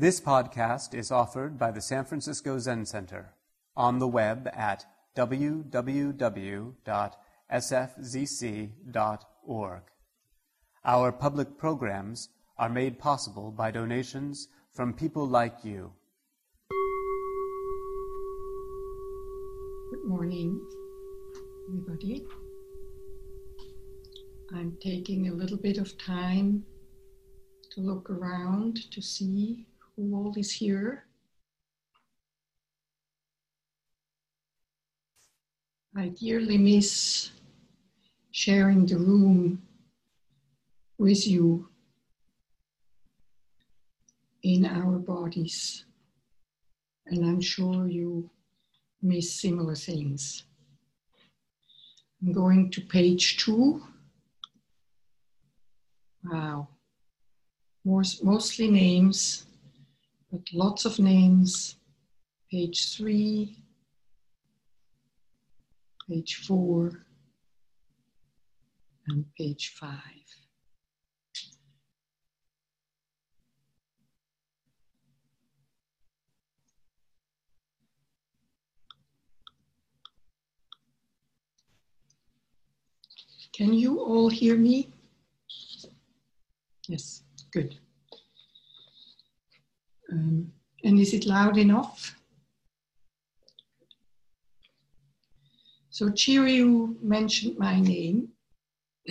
This podcast is offered by the San Francisco Zen Center on the web at www.sfzc.org. Our public programs are made possible by donations from people like you. Good morning, everybody. I'm taking a little bit of time to look around to see who all is here. I dearly miss sharing the room with you in our bodies. And I'm sure you miss similar things. I'm going to page two. Wow. Most, mostly names, but lots of names. Page three, page four, and page five. Can you all hear me? Yes, good. Um, and is it loud enough? So Chiryu mentioned my name.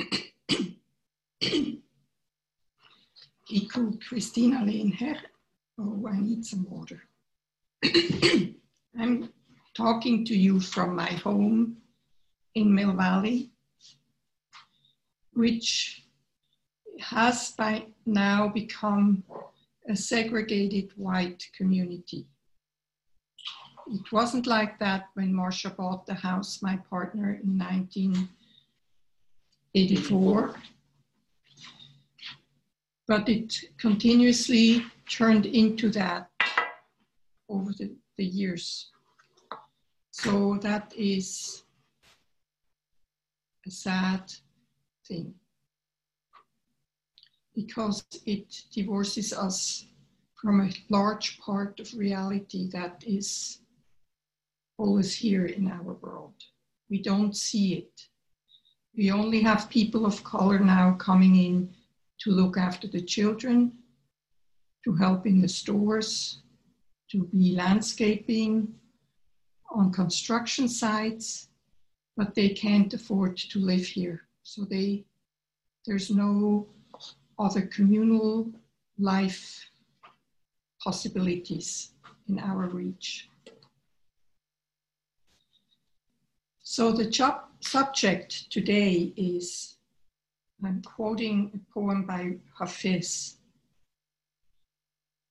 Kiku Christina Lehnherr. Oh, I need some water. I'm talking to you from my home in Mill Valley, which has by now become a segregated white community. It wasn't like that when Marcia bought the house, my partner, in 1984. But it continuously turned into that over the, the years. So that is a sad thing because it divorces us from a large part of reality that is always here in our world. We don't see it. We only have people of color now coming in to look after the children, to help in the stores, to be landscaping on construction sites, but they can't afford to live here. So they there's no other communal life possibilities in our reach. So the job, subject today is, I'm quoting a poem by Hafiz.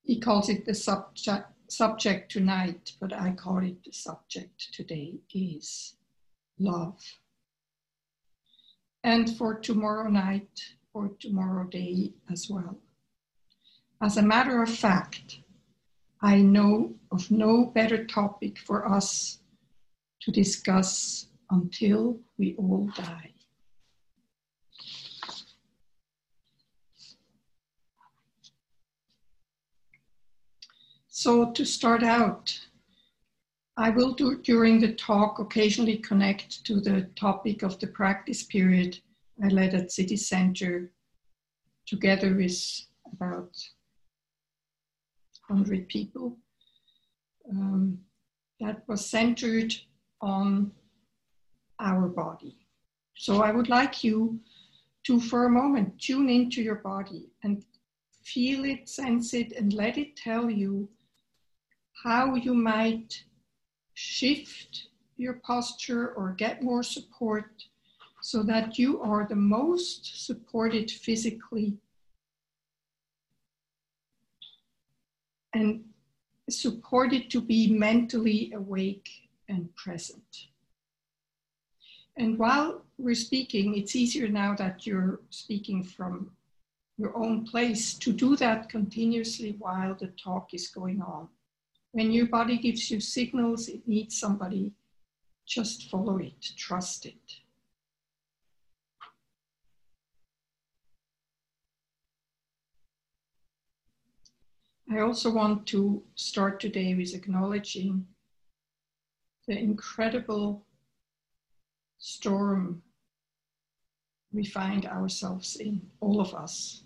He calls it the subject, subject tonight, but I call it the subject today is love. And for tomorrow night, for tomorrow day as well. As a matter of fact, I know of no better topic for us to discuss until we all die. So, to start out, I will do during the talk occasionally connect to the topic of the practice period I led at City Center together with about 100 people. Um, that was centered on our body. So I would like you to, for a moment, tune into your body and feel it, sense it, and let it tell you how you might shift your posture or get more support so that you are the most supported physically and supported to be mentally awake and present. And while we're speaking, it's easier now that you're speaking from your own place to do that continuously while the talk is going on. When your body gives you signals, it needs somebody, just follow it, trust it. I also want to start today with acknowledging the incredible storm we find ourselves in, all of us.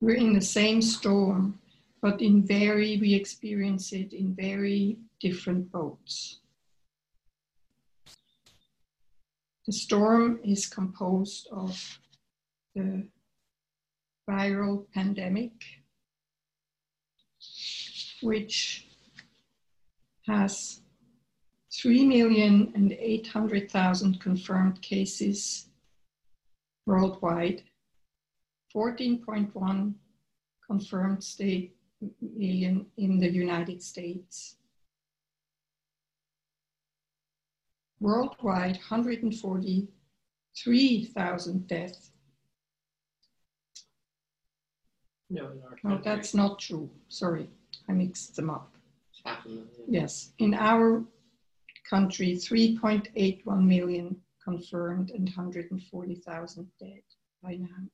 We're in the same storm, but in very, we experience it in very different boats. The storm is composed of the viral pandemic, which has 3,800,000 confirmed cases worldwide, 14.1 confirmed state million in the United States. Worldwide, 143,000 deaths. No, in our No, that's not true. Sorry, I mixed them up. Half a million. Yes, in our country, 3.81 million confirmed and 140,000 dead by now.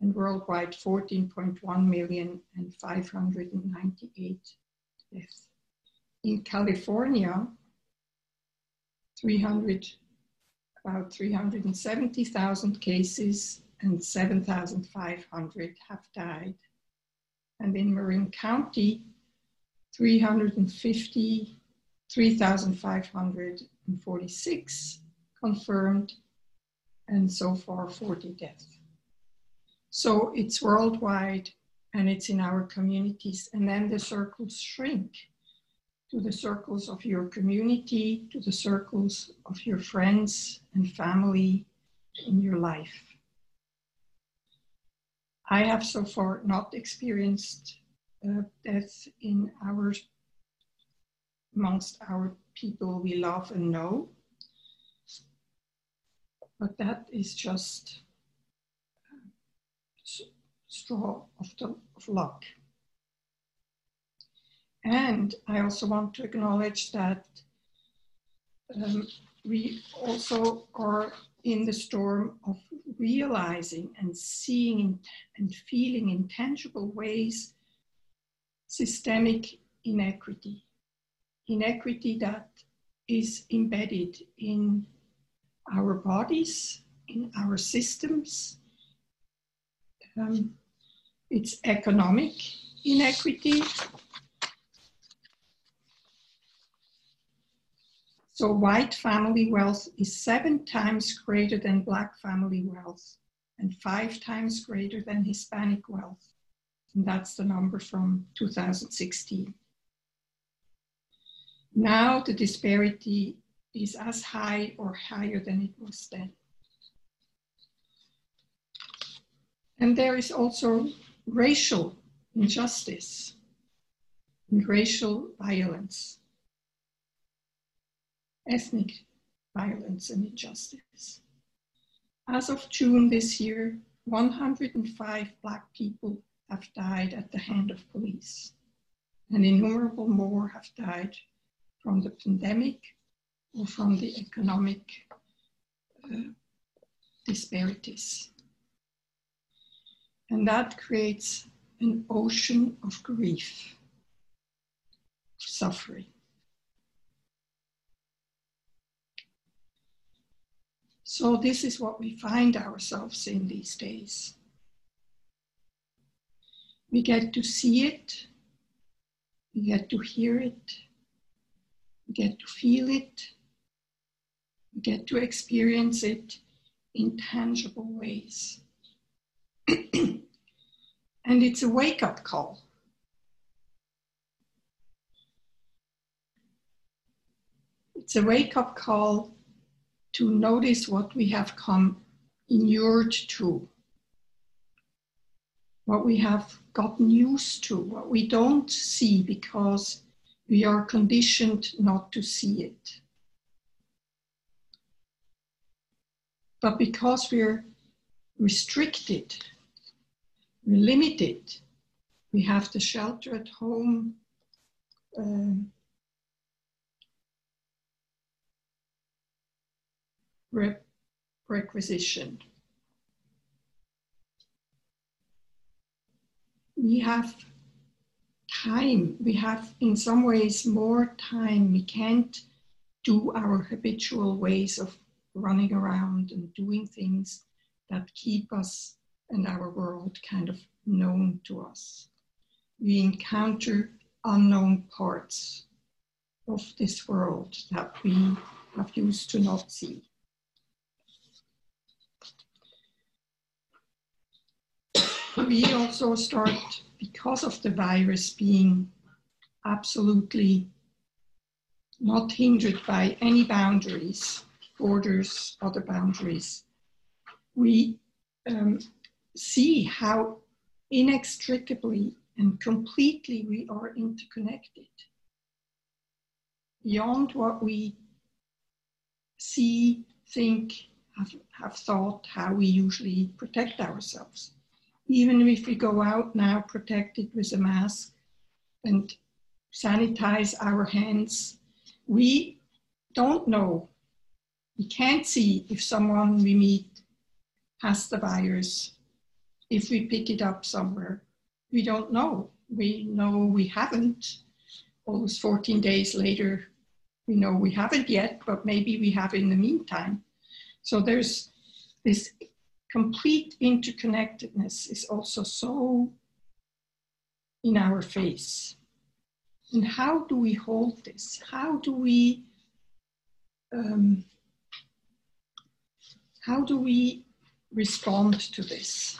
And worldwide, 14.1 million and 598 deaths. In California, 300, about 370,000 cases and 7,500 have died. And in Marin County, 350 3,546 confirmed, and so far 40 deaths. So it's worldwide and it's in our communities. And then the circles shrink to the circles of your community, to the circles of your friends and family in your life. I have so far not experienced uh, death in our amongst our people we love and know. But that is just s- straw of, the, of luck. And I also want to acknowledge that um, we also are in the storm of realizing and seeing and feeling in tangible ways systemic inequity inequity that is embedded in our bodies, in our systems. Um, it's economic inequity. So, white family wealth is seven times greater than black family wealth and five times greater than Hispanic wealth. And that's the number from 2016. Now the disparity is as high or higher than it was then. And there is also racial injustice and racial violence, ethnic violence and injustice. As of June this year, 105 Black people have died at the hand of police, and innumerable more have died from the pandemic or from the economic uh, disparities. And that creates an ocean of grief, suffering. So, this is what we find ourselves in these days. We get to see it, we get to hear it, we get to feel it, we get to experience it in tangible ways. and it's a wake up call. It's a wake up call to notice what we have come inured to, what we have gotten used to, what we don't see because we are conditioned not to see it. But because we're restricted, we're limited, we have the shelter at home um, re- requisition. We have time. We have, in some ways, more time. We can't do our habitual ways of running around and doing things that keep us and our world kind of known to us. We encounter unknown parts of this world that we have used to not see. We also start, because of the virus being absolutely not hindered by any boundaries, borders, other boundaries, we um, see how inextricably and completely we are interconnected. Beyond what we see, think, have, have thought, how we usually protect ourselves. Even if we go out now protected with a mask and sanitize our hands, we don't know. We can't see if someone we meet has the virus, if we pick it up somewhere. We don't know. We know we haven't. Almost 14 days later, we know we haven't yet, but maybe we have in the meantime. So there's this complete interconnectedness is also so in our face. And how do we hold this? How do we um, how do we respond to this?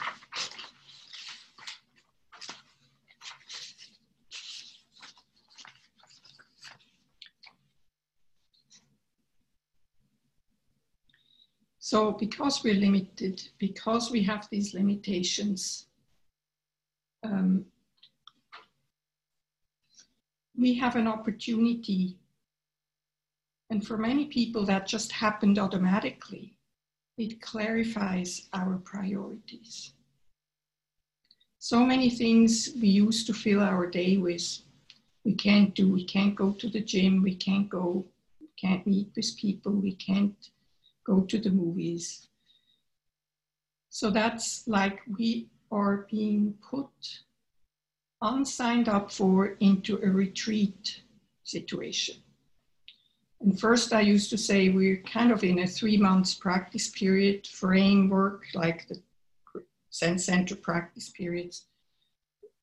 So, because we're limited, because we have these limitations, um, we have an opportunity. And for many people, that just happened automatically. It clarifies our priorities. So many things we used to fill our day with, we can't do. We can't go to the gym, we can't go, we can't meet with people, we can't go to the movies. So that's like we are being put unsigned up for into a retreat situation. And first, I used to say we're kind of in a three months practice period framework, like the Zen Center practice periods,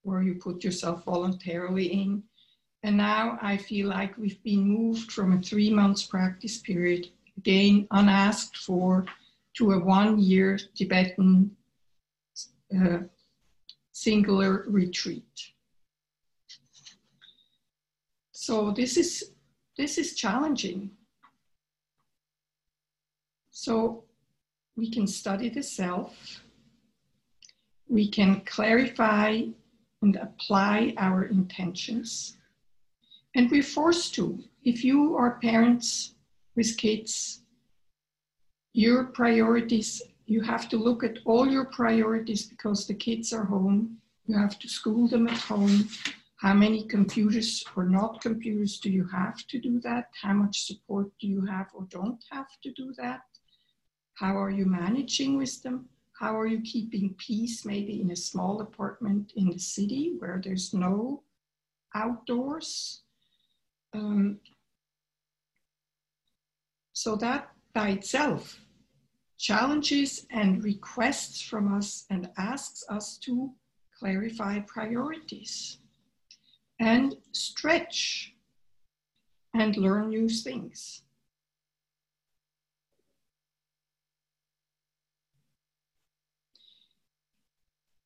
where you put yourself voluntarily in. And now I feel like we've been moved from a three months practice period again unasked for, to a one year Tibetan uh, singular retreat. So this is, this is challenging. So we can study the self, we can clarify and apply our intentions, and we're forced to. If you are parents with kids, your priorities, you have to look at all your priorities because the kids are home. You have to school them at home. How many computers or not computers do you have to do that? How much support do you have or don't have to do that? How are you managing with them? How are you keeping peace maybe in a small apartment in the city where there's no outdoors? Um, so that by itself challenges and requests from us and asks us to clarify priorities and stretch and learn new things.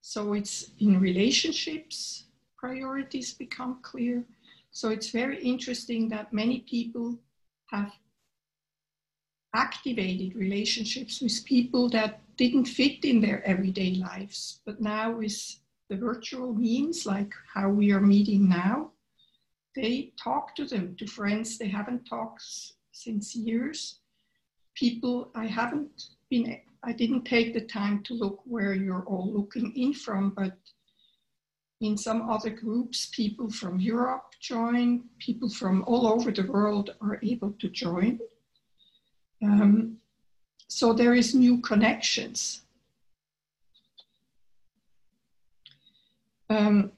So it's in relationships, priorities become clear. So it's very interesting that many people have activated relationships with people that didn't fit in their everyday lives. But now, with the virtual means, like how we are meeting now, they talk to them, to friends they haven't talked since years. People I haven't been, I didn't take the time to look where you're all looking in from, but in some other groups, people from Europe join, people from all over the world are able to join. Um, so there is new connections. Um,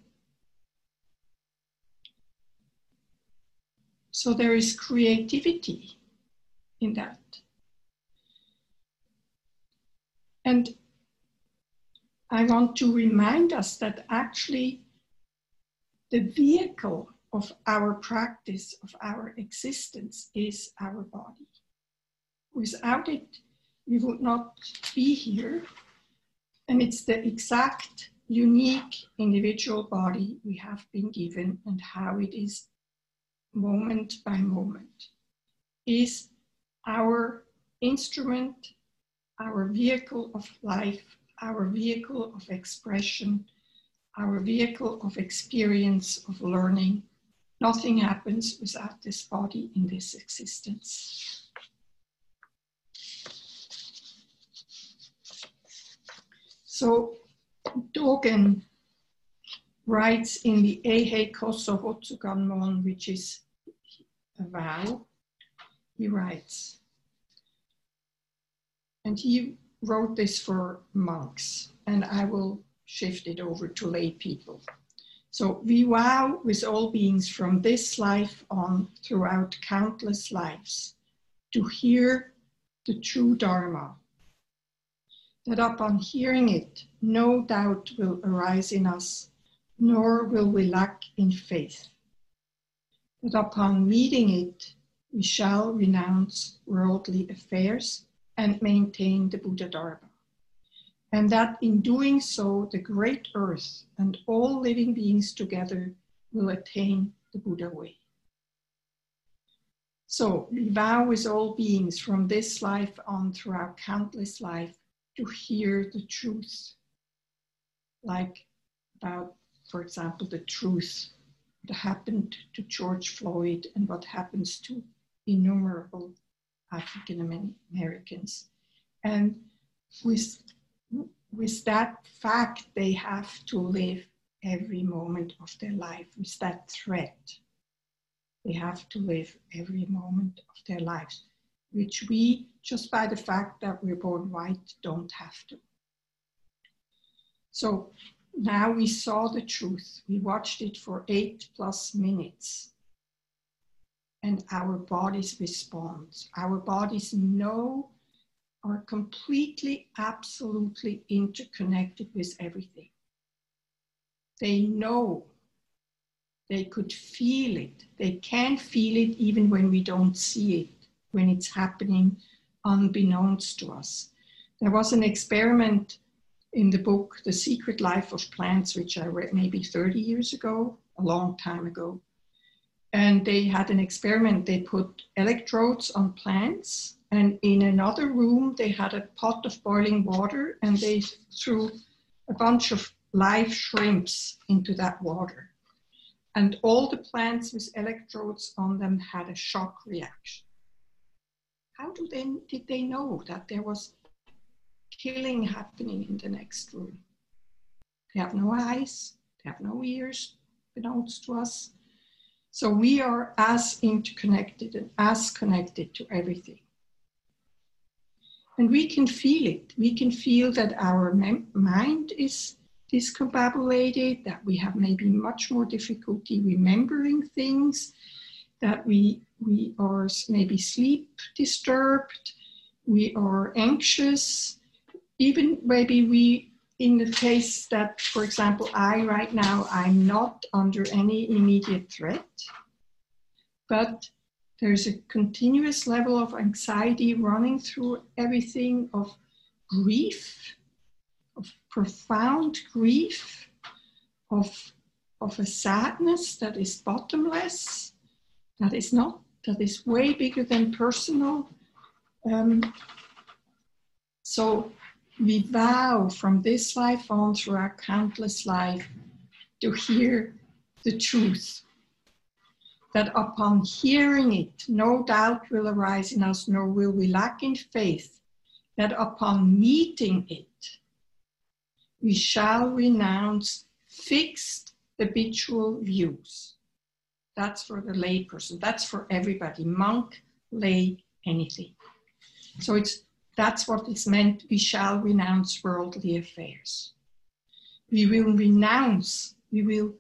So there is creativity in that. And I want to remind us that actually the vehicle of our practice, of our existence, is our body. Without it, we would not be here. And it's the exact, unique individual body we have been given and how it is moment by moment is our instrument, our vehicle of life, our vehicle of expression, our vehicle of experience, of learning. Nothing happens without this body in this existence. So Dogen writes in the Eihei Koso Hotsuganmon, which is a vow, he writes, and he wrote this for monks, and I will shift it over to lay people. So we vow with all beings from this life on throughout countless lives to hear the true Dharma. That upon hearing it, no doubt will arise in us, nor will we lack in faith. That upon meeting it, we shall renounce worldly affairs and maintain the Buddha Dharma. And that in doing so, the great earth and all living beings together will attain the Buddha way. So we vow with all beings from this life on throughout countless life to hear the truth, like about, for example, the truth that happened to George Floyd and what happens to innumerable African Americans. And with, with that fact, they have to live every moment of their life with that threat. They have to live every moment of their lives, which we, just by the fact that we're born white, don't have to. So now we saw the truth. We watched it for eight plus minutes and our bodies respond. Our bodies know, are completely, absolutely interconnected with everything. They know, they could feel it. They can feel it even when we don't see it, when it's happening unbeknownst to us. There was an experiment in the book, The Secret Life of Plants, which I read maybe 30 years ago, a long time ago and they had an experiment. They put electrodes on plants, and in another room, they had a pot of boiling water, and they threw a bunch of live shrimps into that water. And all the plants with electrodes on them had a shock reaction. How do they, did they know that there was killing happening in the next room? They have no eyes, they have no ears, belongs to us so we are as interconnected and as connected to everything. And we can feel it. We can feel that our mind is discombobulated, that we have maybe much more difficulty remembering things, that we, we are maybe sleep disturbed, we are anxious, even maybe we in the case that, for example, I right now, I'm not under any immediate threat, but there's a continuous level of anxiety running through everything of grief, of profound grief, of, of a sadness that is bottomless, that is not, that is way bigger than personal. Um, so we vow from this life on through our countless life to hear the truth. That upon hearing it, no doubt will arise in us, nor will we lack in faith. That upon meeting it, we shall renounce fixed habitual views. That's for the layperson, that's for everybody, monk, lay, anything. So it's that's what is meant. We shall renounce worldly affairs. We will renounce, we will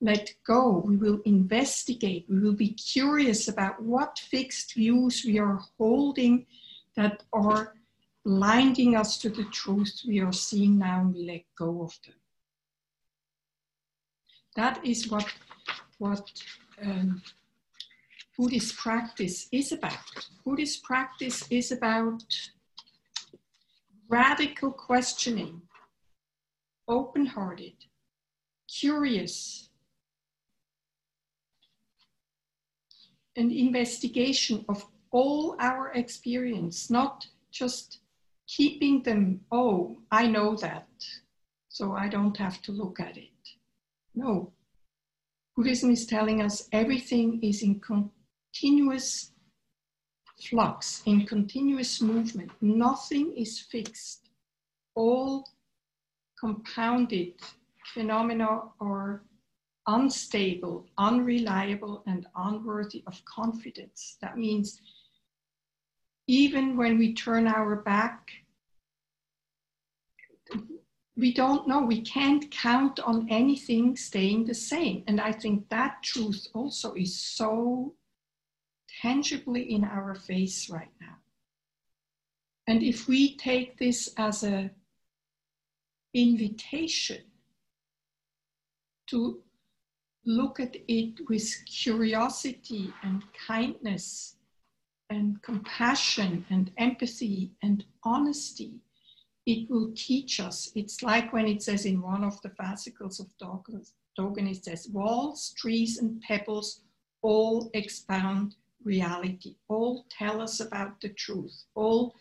let go. We will investigate. We will be curious about what fixed views we are holding that are blinding us to the truth we are seeing now and we let go of them. That is what, what um, Buddhist practice is about. Buddhist practice is about radical questioning, open hearted, curious, an investigation of all our experience, not just keeping them, oh, I know that, so I don't have to look at it. No. Buddhism is telling us everything is in continuous flux, in continuous movement. Nothing is fixed. All compounded phenomena are unstable, unreliable, and unworthy of confidence. That means even when we turn our back, we don't know, we can't count on anything staying the same. And I think that truth also is so tangibly in our face right now. And if we take this as an invitation to look at it with curiosity and kindness and compassion and empathy and honesty, it will teach us. It's like when it says in one of the fascicles of Dogen, it says, walls, trees, and pebbles all expound reality, all tell us about the truth, all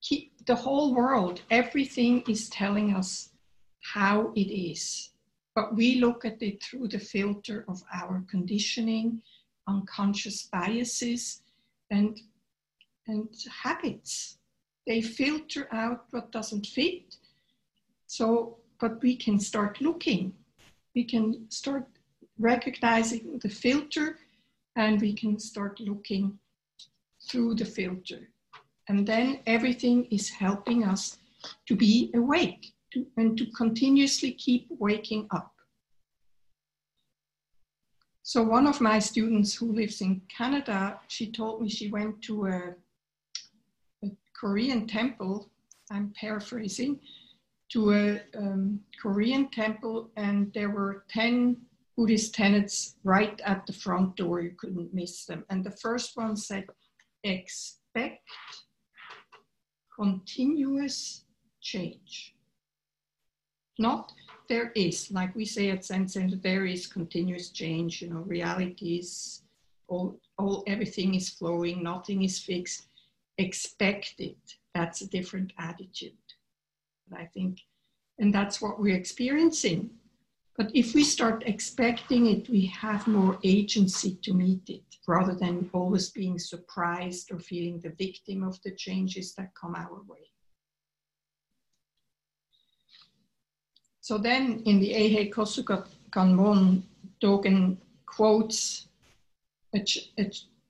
keep the whole world, everything is telling us how it is but we look at it through the filter of our conditioning, unconscious biases, and, and habits. They filter out what doesn't fit. So, but we can start looking. We can start recognizing the filter and we can start looking through the filter. And then everything is helping us to be awake to, and to continuously keep waking up. So one of my students who lives in Canada, she told me she went to a, a Korean temple, I'm paraphrasing, to a um, Korean temple and there were 10 Buddhist tenets right at the front door. You couldn't miss them. And the first one said, expect continuous change. Not there is, like we say at Zen Center, there is continuous change. You know, reality is all, all everything is flowing, nothing is fixed. Expect it. That's a different attitude. I think, and that's what we're experiencing. But if we start expecting it, we have more agency to meet it rather than always being surprised or feeling the victim of the changes that come our way. So then in the Eihei Koso Hotsuganmon, Dogen quotes a,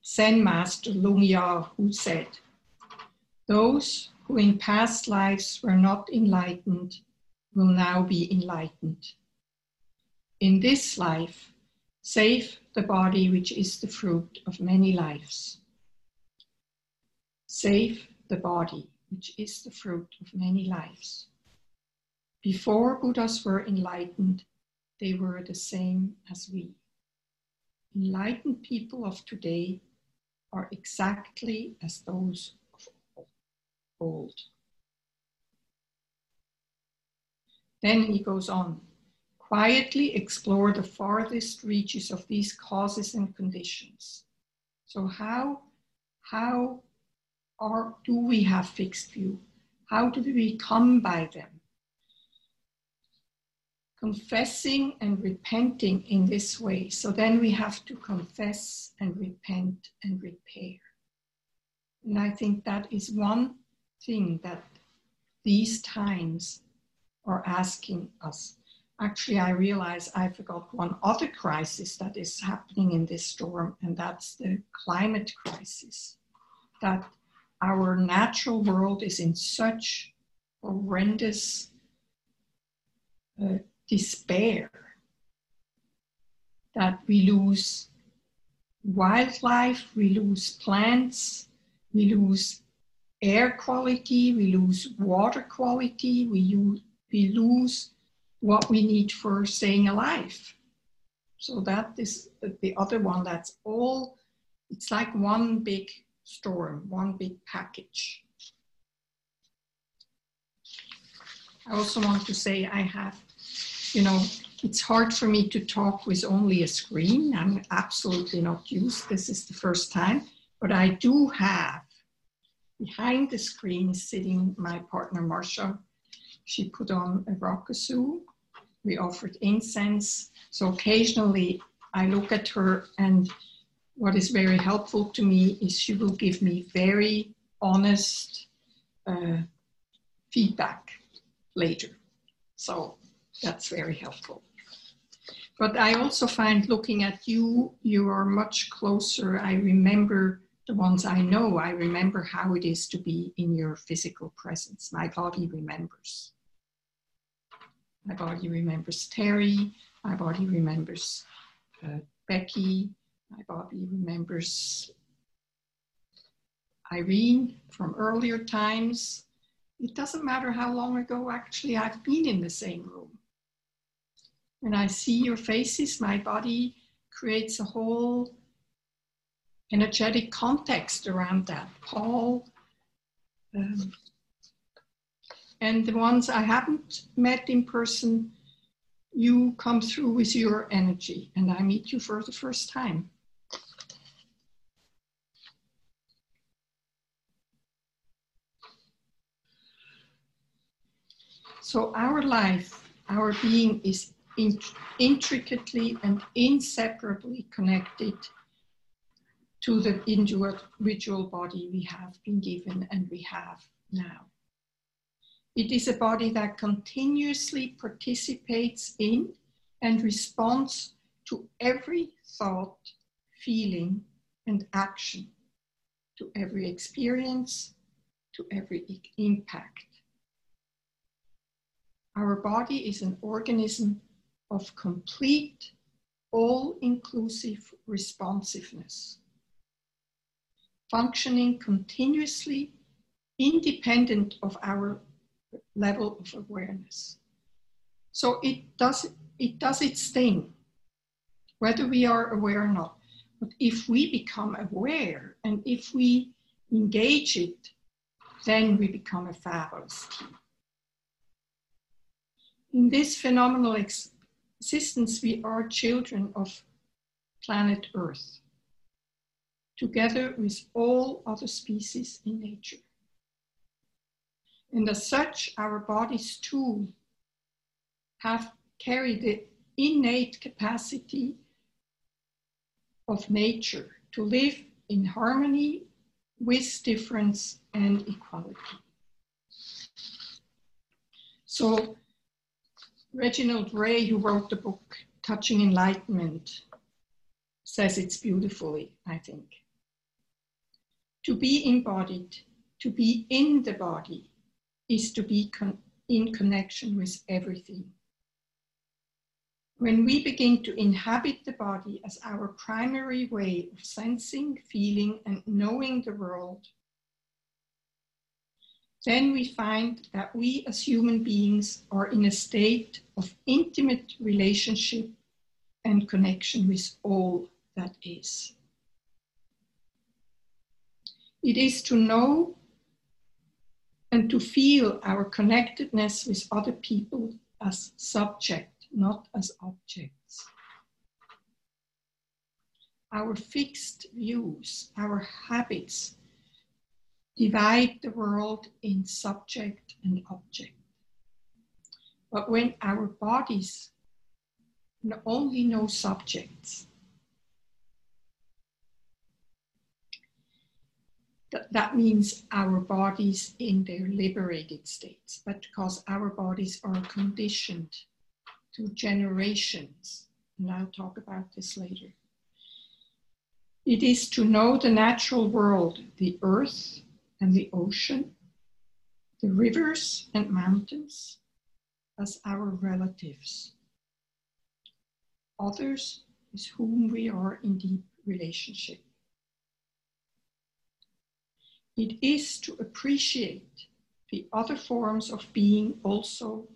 Zen master, Lungya, who said, Those who in past lives were not enlightened will now be enlightened. In this life, save the body which is the fruit of many lives. Save the body which is the fruit of many lives. Before Buddhas were enlightened, they were the same as we. Enlightened people of today are exactly as those old. Then he goes on quietly explore the farthest reaches of these causes and conditions. So, how, how are, do we have fixed view? How do we come by them? confessing and repenting in this way. So then we have to confess and repent and repair. And I think that is one thing that these times are asking us. Actually, I realize I forgot one other crisis that is happening in this storm, and that's the climate crisis. That our natural world is in such horrendous uh, despair that we lose wildlife, we lose plants, we lose air quality, we lose water quality, we, use, we lose what we need for staying alive. So that is the other one that's all, it's like one big storm, one big package. I also want to say I have, you know, it's hard for me to talk with only a screen. I'm absolutely not used. This is the first time, but I do have behind the screen is sitting my partner Marsha. She put on a rakusu. We offered incense. So occasionally I look at her and what is very helpful to me is she will give me very honest uh, feedback later. So that's very helpful. But I also find looking at you, you are much closer. I remember the ones I know, I remember how it is to be in your physical presence. My body remembers. My body remembers Terry. My body remembers uh, Becky. My body remembers Irene from earlier times. It doesn't matter how long ago actually I've been in the same room. When I see your faces, my body creates a whole energetic context around that. Paul, um, and the ones I haven't met in person, you come through with your energy, and I meet you for the first time. So our life, our being is intricately and inseparably connected to the individual body we have been given and we have now. It is a body that continuously participates in and responds to every thought, feeling, and action, to every experience, to every impact. Our body is an organism of complete, all inclusive responsiveness, functioning continuously independent of our level of awareness. So it does, it does its thing, whether we are aware or not. But if we become aware and if we engage it, then we become a fabulous team. In this phenomenal existence, we are children of planet Earth, together with all other species in nature. And as such, our bodies too have carried the innate capacity of nature to live in harmony with difference and equality. So Reginald Ray, who wrote the book Touching Enlightenment, says it's beautifully, I think. To be embodied, to be in the body, is to be con- in connection with everything. When we begin to inhabit the body as our primary way of sensing, feeling, and knowing the world, then we find that we as human beings are in a state of intimate relationship and connection with all that is. It is to know and to feel our connectedness with other people as subject, not as objects. Our fixed views, our habits, divide the world in subject and object. But when our bodies only know subjects, that means our bodies in their liberated states, but because our bodies are conditioned to generations, and I'll talk about this later. It is to know the natural world, the earth, and the ocean, the rivers and mountains as our relatives. Others with whom we are in deep relationship. It is to appreciate the other forms of being also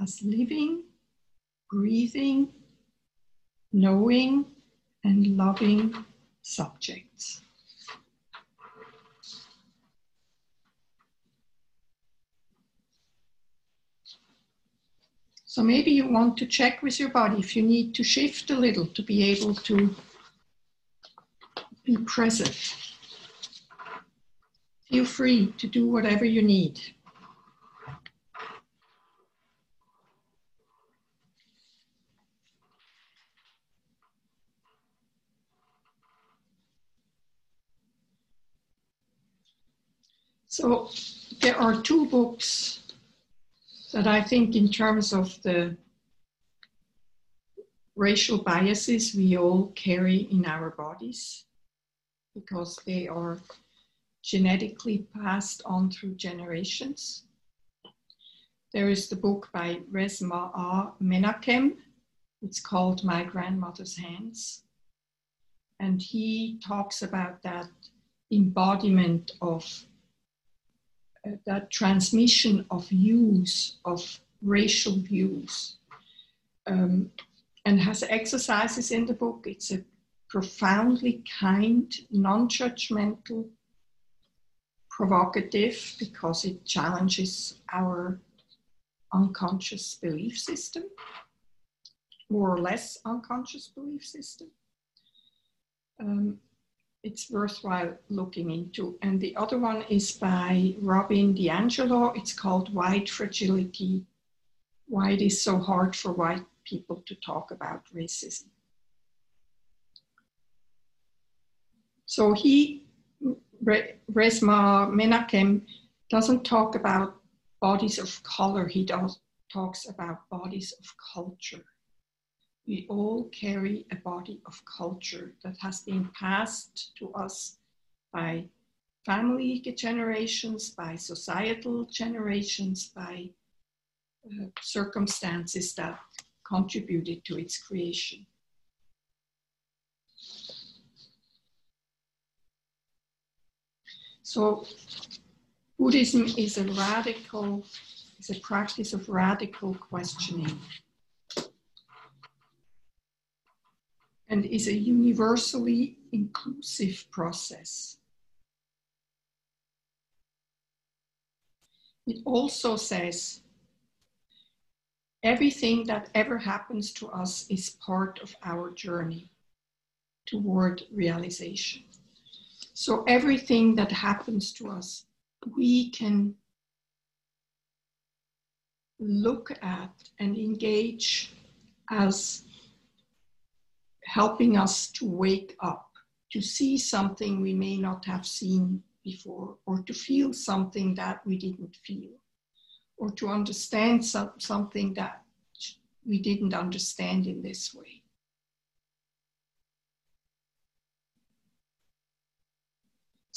as living, breathing, knowing, and loving subjects. So maybe you want to check with your body if you need to shift a little to be able to be present. Feel free to do whatever you need. So there are two books that I think, in terms of the racial biases we all carry in our bodies, because they are genetically passed on through generations. There is the book by Resmaa Menakem. It's called My Grandmother's Hands. And he talks about that embodiment of uh, that transmission of views, of racial views, um, and has exercises in the book. It's a profoundly kind, non judgmental, provocative because it challenges our unconscious belief system, more or less unconscious belief system. Um, it's worthwhile looking into. And the other one is by Robin DiAngelo. It's called White Fragility Why It Is So Hard for White People to Talk About Racism. So he, Resmaa Menakem, doesn't talk about bodies of color, he does, talks about bodies of culture we all carry a body of culture that has been passed to us by family generations, by societal generations, by uh, circumstances that contributed to its creation. So, Buddhism is a radical, is a practice of radical questioning. and is a universally inclusive process. It also says everything that ever happens to us is part of our journey toward realization. So everything that happens to us, we can look at and engage as helping us to wake up, to see something we may not have seen before, or to feel something that we didn't feel, or to understand some, something that we didn't understand in this way.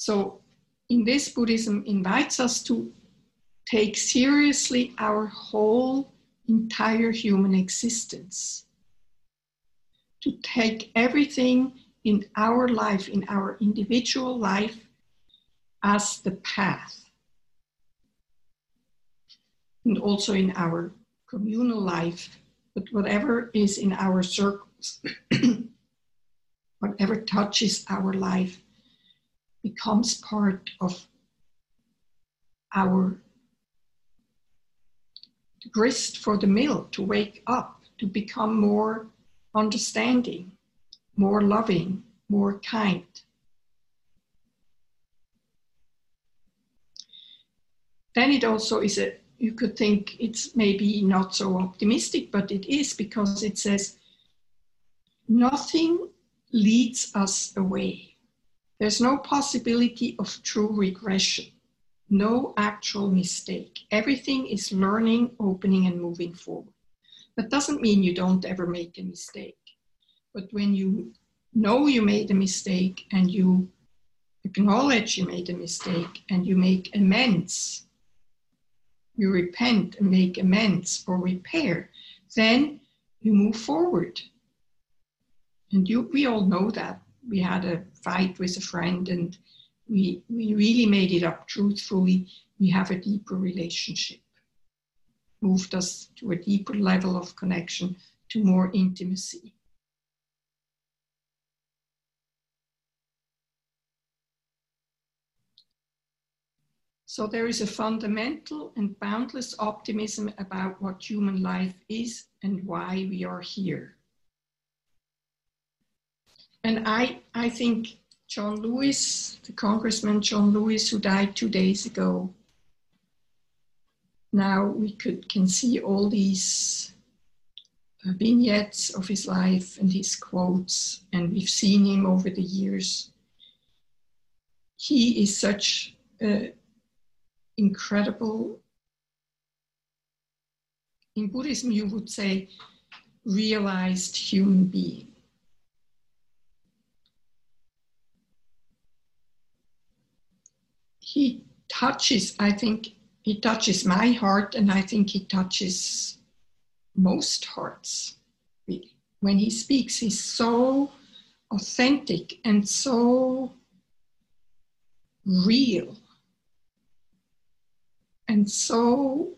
So, in this, Buddhism invites us to take seriously our whole entire human existence to take everything in our life, in our individual life, as the path. And also in our communal life, but whatever is in our circles, whatever touches our life, becomes part of our grist for the mill to wake up, to become more understanding, more loving, more kind. Then it also is a, you could think it's maybe not so optimistic, but it is because it says nothing leads us away. There's no possibility of true regression, no actual mistake. Everything is learning, opening, and moving forward. That doesn't mean you don't ever make a mistake. But when you know you made a mistake and you acknowledge you made a mistake and you make amends, you repent and make amends or repair, then you move forward And you, we all know that. We had a fight with a friend and we, we really made it up truthfully. We have a deeper relationship. Moved us to a deeper level of connection, to more intimacy. So there is a fundamental and boundless optimism about what human life is and why we are here. And I, I think John Lewis, the Congressman John Lewis, who died two days ago, now we could, can see all these uh, vignettes of his life and his quotes, and we've seen him over the years. He is such an incredible, in Buddhism, you would say, realized human being. He touches, I think, he touches my heart, and I think he touches most hearts. When he speaks, he's so authentic and so real and so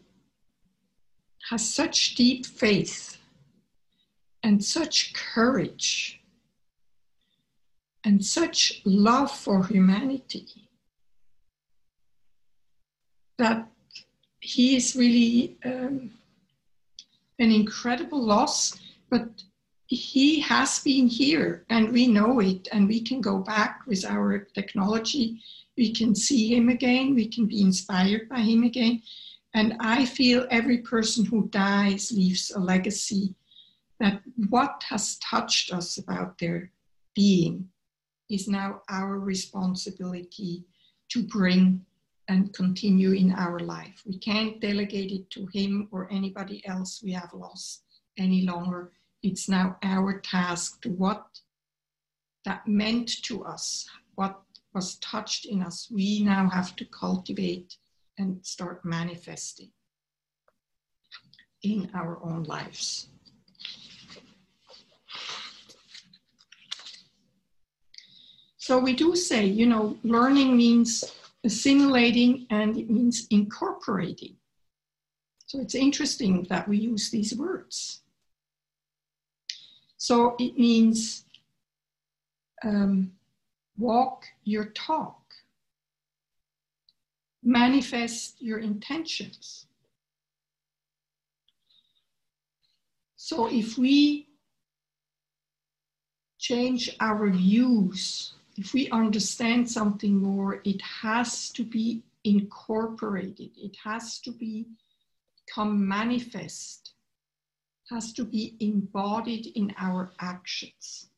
has such deep faith and such courage and such love for humanity that he is really um, an incredible loss, but he has been here and we know it and we can go back with our technology we can see him again, we can be inspired by him again. And I feel every person who dies leaves a legacy that what has touched us about their being is now our responsibility to bring and continue in our life. We can't delegate it to him or anybody else we have lost any longer. It's now our task to what that meant to us, what was touched in us, we now have to cultivate and start manifesting in our own lives. So we do say, you know, learning means assimilating and it means incorporating. So it's interesting that we use these words. So it means um, walk your talk, manifest your intentions. So if we change our views, if we understand something more, it has to be incorporated, it has to be become manifest, has to be embodied in our actions.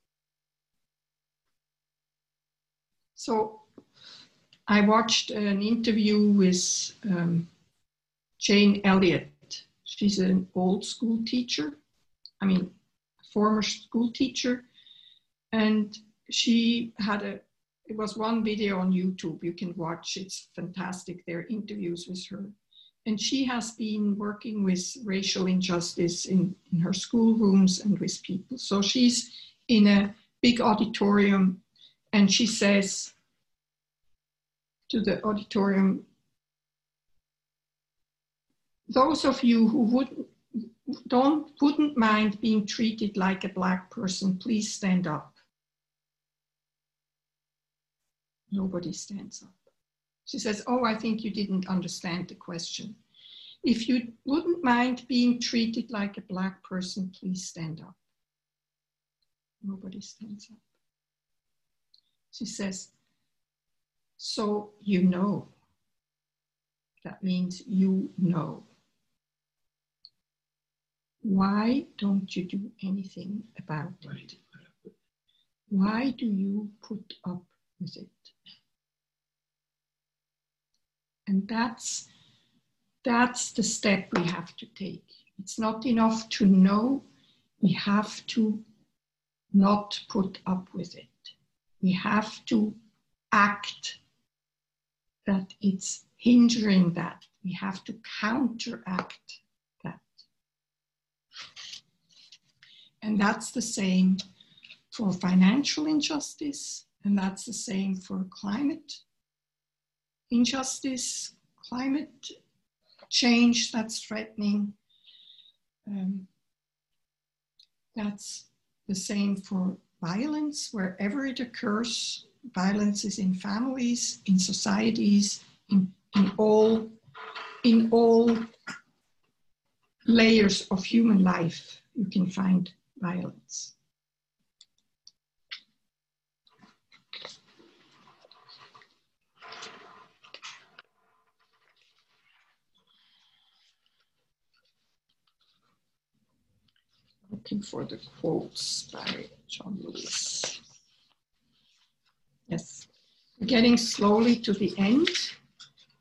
So I watched an interview with um, Jane Elliott. She's an old school teacher, I mean, former school teacher. And she had a, it was one video on YouTube you can watch. It's fantastic. There are interviews with her. And she has been working with racial injustice in, in her schoolrooms and with people. So she's in a big auditorium and she says to the auditorium, those of you who wouldn't, don't, wouldn't mind being treated like a black person, please stand up. Nobody stands up. She says, Oh, I think you didn't understand the question. If you wouldn't mind being treated like a black person, please stand up. Nobody stands up. She says, So you know. That means you know. Why don't you do anything about it? Why do you put up with it? And that's that's the step we have to take. It's not enough to know, we have to not put up with it we have to act that it's hindering that. We have to counteract that. And that's the same for financial injustice, and that's the same for climate injustice, climate change that's threatening. Um, that's the same for violence wherever it occurs. Violence is in families, in societies, in, in all in all layers of human life. You can find violence. Looking for the quotes by John Lewis. Yes, we're getting slowly to the end,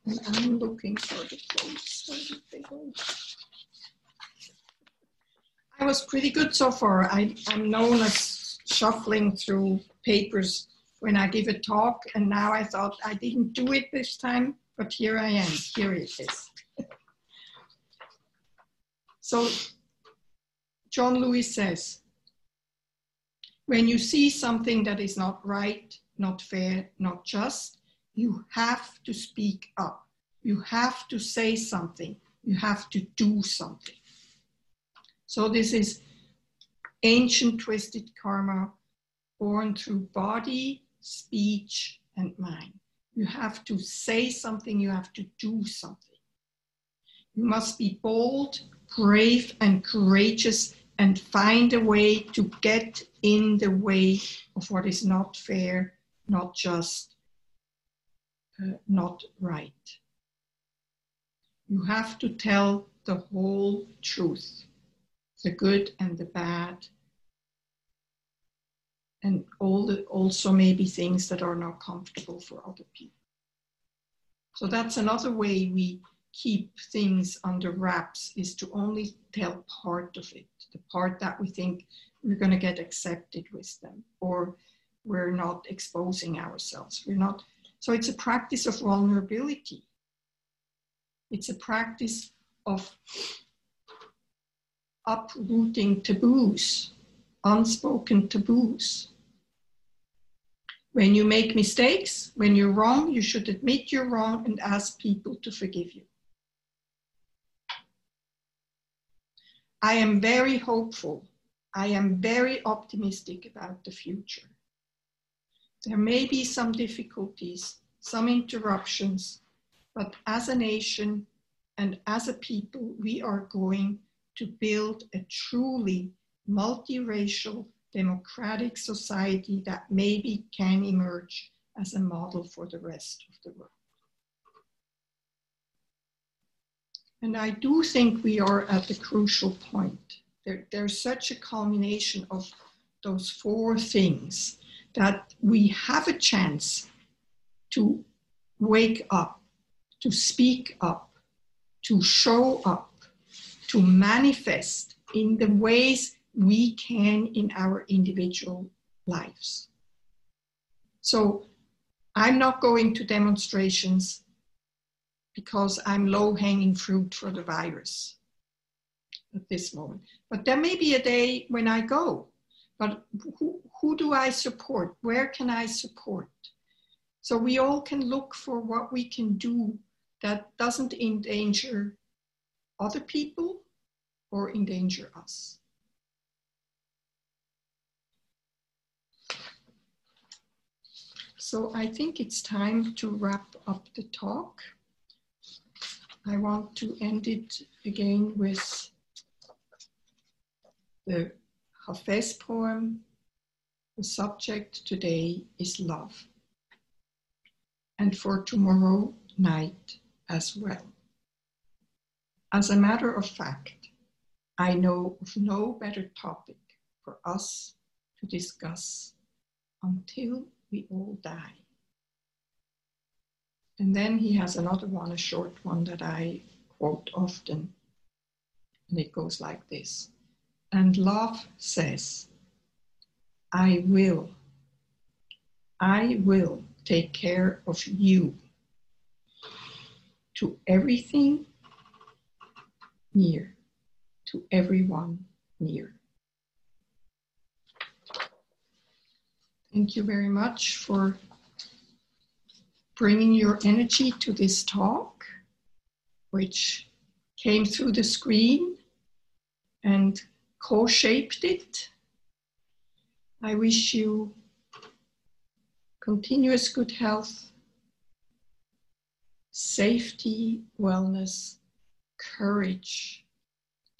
and I'm looking for the quotes. Where did they go? I was pretty good so far. I, I'm known as shuffling through papers when I give a talk, and now I thought I didn't do it this time, but here I am. Here it is. so John Lewis says, when you see something that is not right, not fair, not just, you have to speak up. You have to say something. You have to do something. So this is ancient twisted karma born through body, speech, and mind. You have to say something, you have to do something. You must be bold, brave, and courageous and find a way to get in the way of what is not fair, not just, uh, not right. You have to tell the whole truth, the good and the bad, and all the, also maybe things that are not comfortable for other people. So that's another way we keep things under wraps is to only tell part of it, the part that we think we're going to get accepted with them, or we're not exposing ourselves. We're not. So it's a practice of vulnerability. It's a practice of uprooting taboos, unspoken taboos. When you make mistakes, when you're wrong, you should admit you're wrong and ask people to forgive you. I am very hopeful. I am very optimistic about the future. There may be some difficulties, some interruptions, but as a nation and as a people, we are going to build a truly multiracial, democratic society that maybe can emerge as a model for the rest of the world. And I do think we are at the crucial point. There, there's such a culmination of those four things that we have a chance to wake up, to speak up, to show up, to manifest in the ways we can in our individual lives. So I'm not going to demonstrations because I'm low hanging fruit for the virus at this moment. But there may be a day when I go. But who, who do I support? Where can I support? So we all can look for what we can do that doesn't endanger other people or endanger us. So I think it's time to wrap up the talk. I want to end it again with the Hafez poem. The subject today is love. And for tomorrow night as well. As a matter of fact, I know of no better topic for us to discuss until we all die. And then he has another one, a short one that I quote often. And it goes like this And love says, I will, I will take care of you to everything near, to everyone near. Thank you very much for bringing your energy to this talk, which came through the screen and co shaped it. I wish you continuous good health, safety, wellness, courage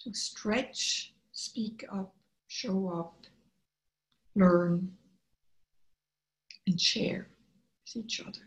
to stretch, speak up, show up, learn, and share with each other.